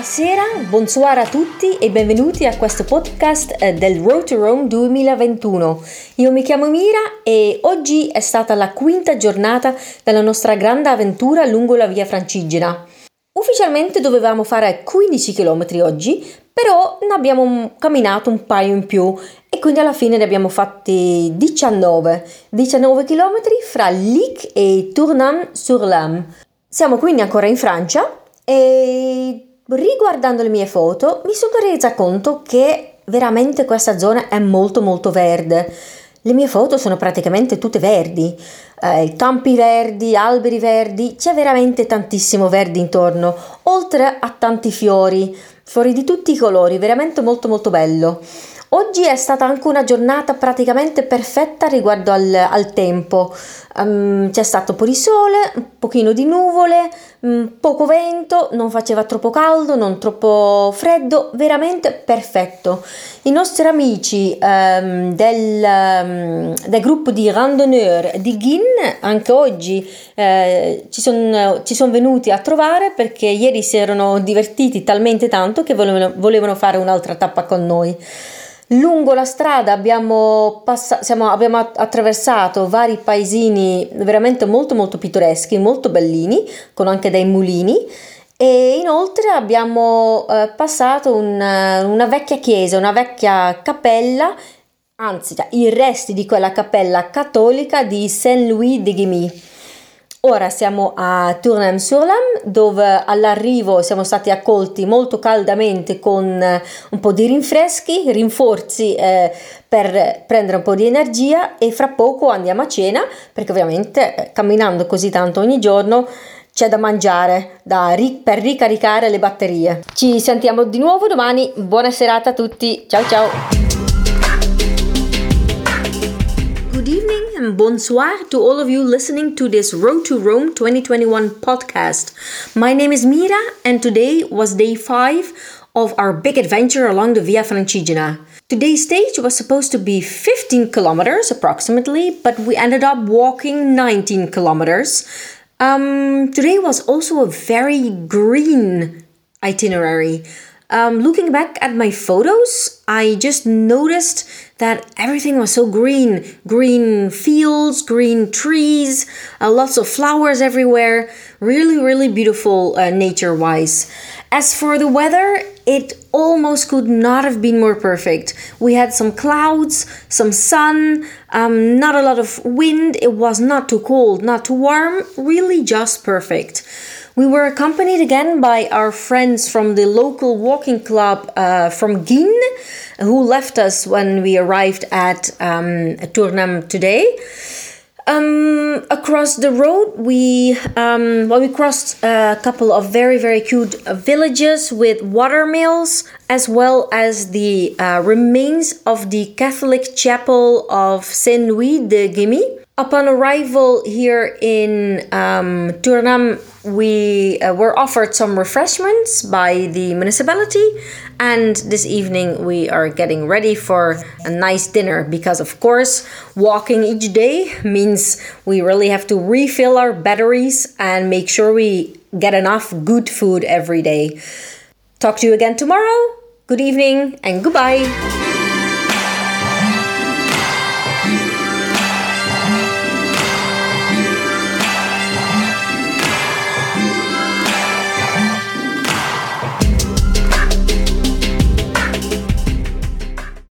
Buonasera, bonsoir a tutti e benvenuti a questo podcast eh, del Road to Rome 2021. Io mi chiamo Mira e oggi è stata la quinta giornata della nostra grande avventura lungo la via Francigena. Ufficialmente dovevamo fare 15 km oggi, però ne abbiamo camminato un paio in più e quindi alla fine ne abbiamo fatti 19, 19 km fra Lic e Tournam-sur-Lame. Siamo quindi ancora in Francia e riguardando le mie foto mi sono resa conto che veramente questa zona è molto molto verde. Le mie foto sono praticamente tutte verdi, eh, campi verdi, alberi verdi, c'è veramente tantissimo verde intorno, oltre a tanti fiori, fiori di tutti i colori, veramente molto molto bello. Oggi è stata anche una giornata praticamente perfetta riguardo al, al tempo. Um, c'è stato un po' di sole, un pochino di nuvole, um, poco vento, non faceva troppo caldo, non troppo freddo, veramente perfetto. I nostri amici um, del, del, gruppo di randonneur di Ghin anche oggi eh, ci sono son venuti a trovare perché ieri si erano divertiti talmente tanto che volevano, volevano fare un'altra tappa con noi. Lungo la strada abbiamo, pass- siamo, abbiamo attraversato vari paesini veramente molto molto pittoreschi, molto bellini, con anche dei mulini. E inoltre abbiamo eh, passato una, una vecchia chiesa, una vecchia cappella, anzi cioè, i resti di quella cappella cattolica di Saint-Louis de Guimy Ora siamo a Tournam-sur-Lame dove all'arrivo siamo stati accolti molto caldamente con eh, un po' di rinfreschi, rinforzi eh, per prendere un po' di energia e fra poco andiamo a cena perché ovviamente eh, camminando così tanto ogni giorno c'è da mangiare da ri- per ricaricare le batterie. Ci sentiamo di nuovo domani, buona serata a tutti, ciao ciao! And bonsoir to all of you listening to this Road to Rome 2021 podcast. My name is Mira, and today was day five of our big adventure along the Via Francigena. Today's stage was supposed to be 15 kilometers approximately, but we ended up walking 19 kilometers. Um, today was also a very green itinerary. Um, looking back at my photos, I just noticed that everything was so green green fields, green trees, uh, lots of flowers everywhere. Really, really beautiful uh, nature wise. As for the weather, it almost could not have been more perfect. We had some clouds, some sun, um, not a lot of wind. It was not too cold, not too warm, really just perfect. We were accompanied again by our friends from the local walking club uh, from Guin, who left us when we arrived at um, Tournam today. Um, across the road, we um, well, we crossed a couple of very very cute villages with water mills, as well as the uh, remains of the Catholic chapel of Saint Louis de Guimy. Upon arrival here in um, Turnam, we uh, were offered some refreshments by the municipality, and this evening we are getting ready for a nice dinner because, of course, walking each day means we really have to refill our batteries and make sure we get enough good food every day. Talk to you again tomorrow. Good evening and goodbye.